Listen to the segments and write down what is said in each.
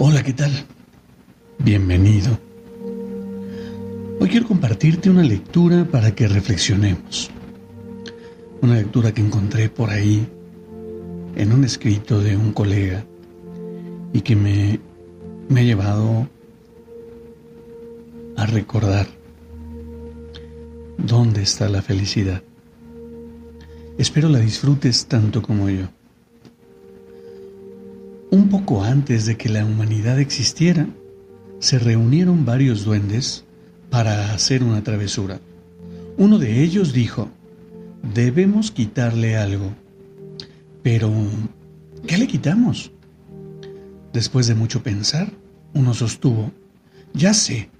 Hola, ¿qué tal? Bienvenido. Hoy quiero compartirte una lectura para que reflexionemos. Una lectura que encontré por ahí en un escrito de un colega y que me, me ha llevado a recordar dónde está la felicidad. Espero la disfrutes tanto como yo. Un poco antes de que la humanidad existiera, se reunieron varios duendes para hacer una travesura. Uno de ellos dijo, debemos quitarle algo. Pero, ¿qué le quitamos? Después de mucho pensar, uno sostuvo, ya sé,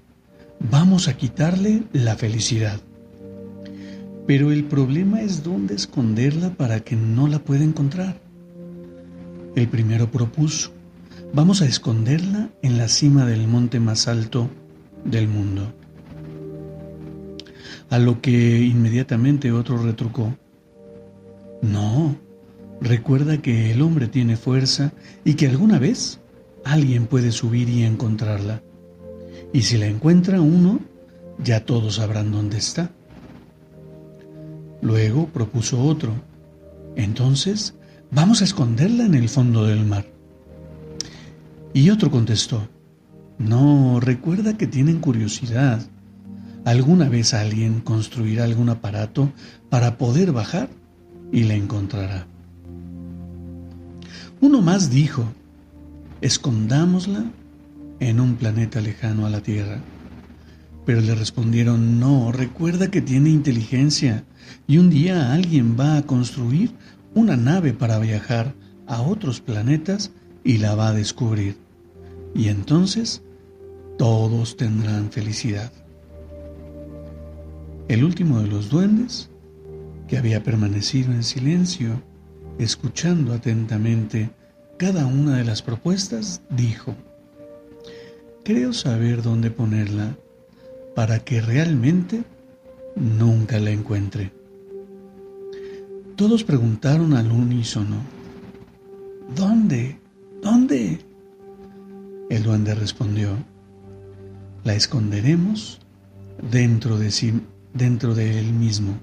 vamos a quitarle la felicidad. Pero el problema es dónde esconderla para que no la pueda encontrar. El primero propuso, vamos a esconderla en la cima del monte más alto del mundo. A lo que inmediatamente otro retrucó, no, recuerda que el hombre tiene fuerza y que alguna vez alguien puede subir y encontrarla. Y si la encuentra uno, ya todos sabrán dónde está. Luego propuso otro, entonces Vamos a esconderla en el fondo del mar. Y otro contestó, no, recuerda que tienen curiosidad. ¿Alguna vez alguien construirá algún aparato para poder bajar y la encontrará? Uno más dijo, escondámosla en un planeta lejano a la Tierra. Pero le respondieron, no, recuerda que tiene inteligencia y un día alguien va a construir una nave para viajar a otros planetas y la va a descubrir. Y entonces todos tendrán felicidad. El último de los duendes, que había permanecido en silencio, escuchando atentamente cada una de las propuestas, dijo, Creo saber dónde ponerla para que realmente nunca la encuentre. Todos preguntaron al unísono, ¿dónde? ¿Dónde? El duende respondió, la esconderemos dentro de sí, dentro de él mismo.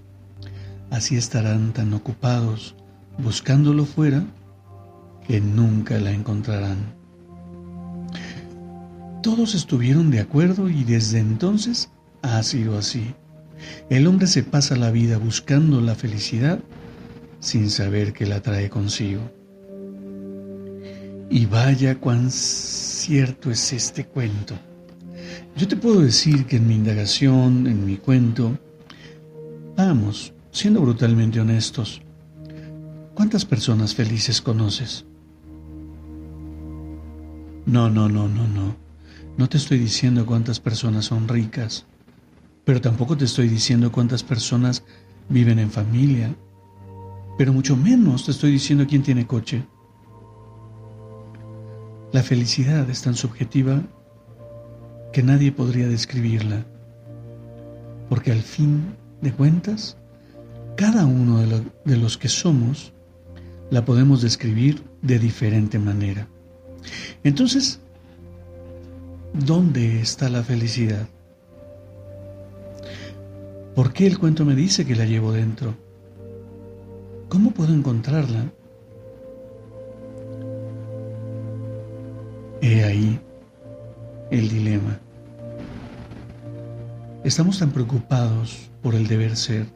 Así estarán tan ocupados buscándolo fuera que nunca la encontrarán. Todos estuvieron de acuerdo y desde entonces ha sido así. El hombre se pasa la vida buscando la felicidad sin saber que la trae consigo. Y vaya cuán cierto es este cuento. Yo te puedo decir que en mi indagación, en mi cuento, vamos, siendo brutalmente honestos, ¿cuántas personas felices conoces? No, no, no, no, no. No te estoy diciendo cuántas personas son ricas, pero tampoco te estoy diciendo cuántas personas viven en familia, pero mucho menos te estoy diciendo quién tiene coche. La felicidad es tan subjetiva que nadie podría describirla, porque al fin de cuentas, cada uno de, de los que somos la podemos describir de diferente manera. Entonces, ¿dónde está la felicidad? ¿Por qué el cuento me dice que la llevo dentro? ¿Cómo puedo encontrarla? He ahí el dilema. Estamos tan preocupados por el deber ser,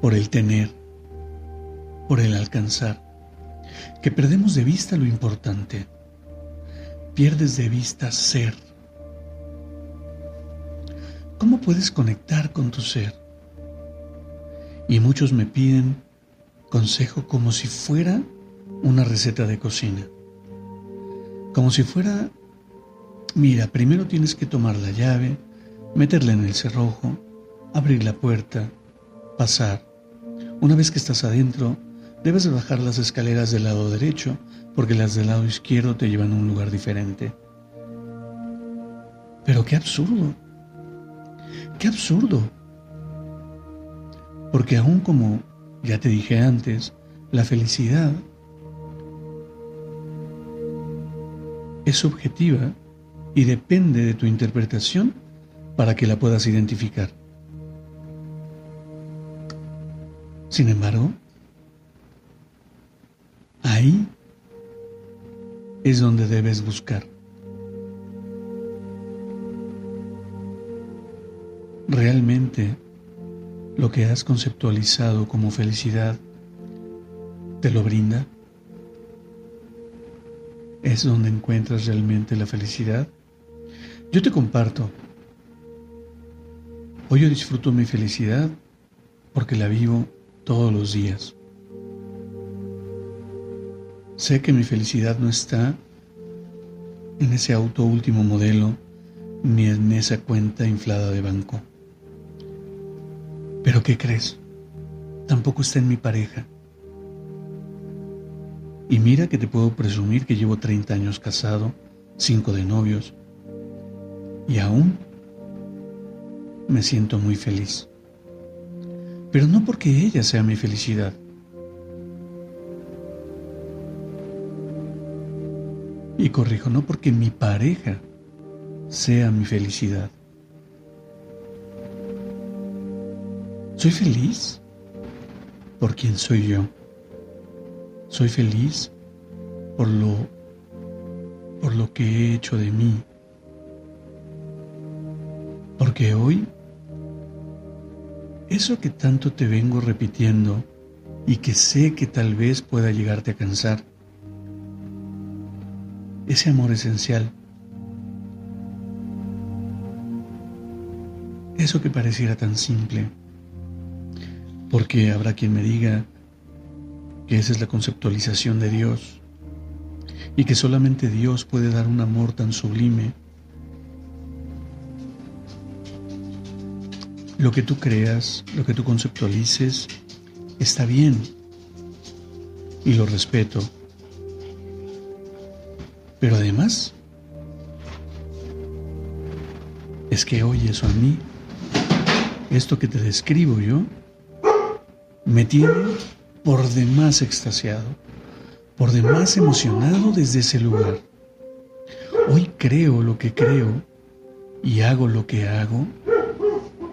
por el tener, por el alcanzar, que perdemos de vista lo importante. Pierdes de vista ser. ¿Cómo puedes conectar con tu ser? Y muchos me piden consejo como si fuera una receta de cocina. Como si fuera, mira, primero tienes que tomar la llave, meterla en el cerrojo, abrir la puerta, pasar. Una vez que estás adentro, debes bajar las escaleras del lado derecho porque las del lado izquierdo te llevan a un lugar diferente. Pero qué absurdo. Qué absurdo. Porque aún como ya te dije antes, la felicidad es subjetiva y depende de tu interpretación para que la puedas identificar. Sin embargo, ahí es donde debes buscar. ¿Realmente lo que has conceptualizado como felicidad te lo brinda? ¿Es donde encuentras realmente la felicidad? Yo te comparto. Hoy yo disfruto mi felicidad porque la vivo todos los días. Sé que mi felicidad no está en ese auto último modelo ni en esa cuenta inflada de banco. Pero ¿qué crees? Tampoco está en mi pareja. Y mira que te puedo presumir que llevo 30 años casado, 5 de novios, y aún me siento muy feliz. Pero no porque ella sea mi felicidad, Y corrijo, no porque mi pareja sea mi felicidad. Soy feliz por quien soy yo. Soy feliz por lo por lo que he hecho de mí. Porque hoy eso que tanto te vengo repitiendo y que sé que tal vez pueda llegarte a cansar, ese amor esencial. Eso que pareciera tan simple, porque habrá quien me diga que esa es la conceptualización de Dios y que solamente Dios puede dar un amor tan sublime. Lo que tú creas, lo que tú conceptualices, está bien y lo respeto. Pero además, es que hoy eso a mí, esto que te describo yo, me tiene por demás extasiado, por demás emocionado desde ese lugar. Hoy creo lo que creo y hago lo que hago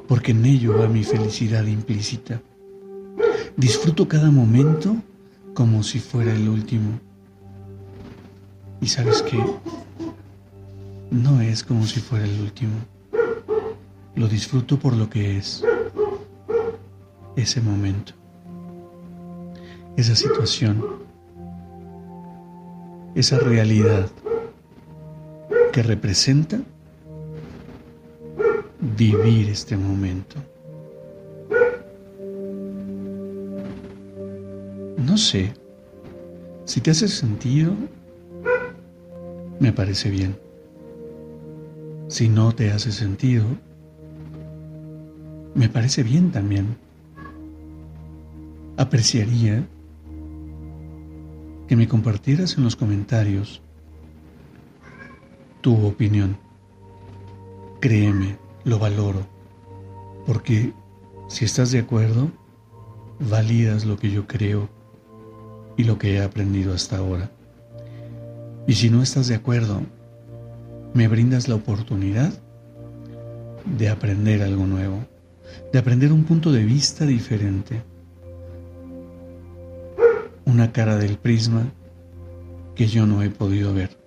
porque en ello va mi felicidad implícita. Disfruto cada momento como si fuera el último. Y sabes qué? No es como si fuera el último. Lo disfruto por lo que es. Ese momento. Esa situación. Esa realidad que representa vivir este momento. No sé si te hace sentido me parece bien. Si no te hace sentido, me parece bien también. Apreciaría que me compartieras en los comentarios tu opinión. Créeme, lo valoro, porque si estás de acuerdo, validas lo que yo creo y lo que he aprendido hasta ahora. Y si no estás de acuerdo, me brindas la oportunidad de aprender algo nuevo, de aprender un punto de vista diferente, una cara del prisma que yo no he podido ver.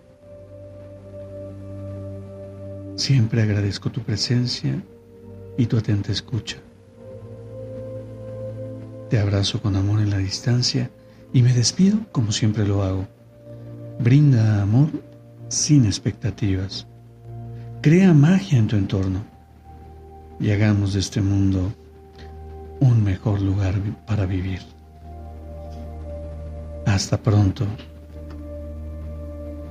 Siempre agradezco tu presencia y tu atenta escucha. Te abrazo con amor en la distancia y me despido como siempre lo hago Brinda amor sin expectativas. Crea magia en tu entorno y hagamos de este mundo un mejor lugar para vivir. Hasta pronto.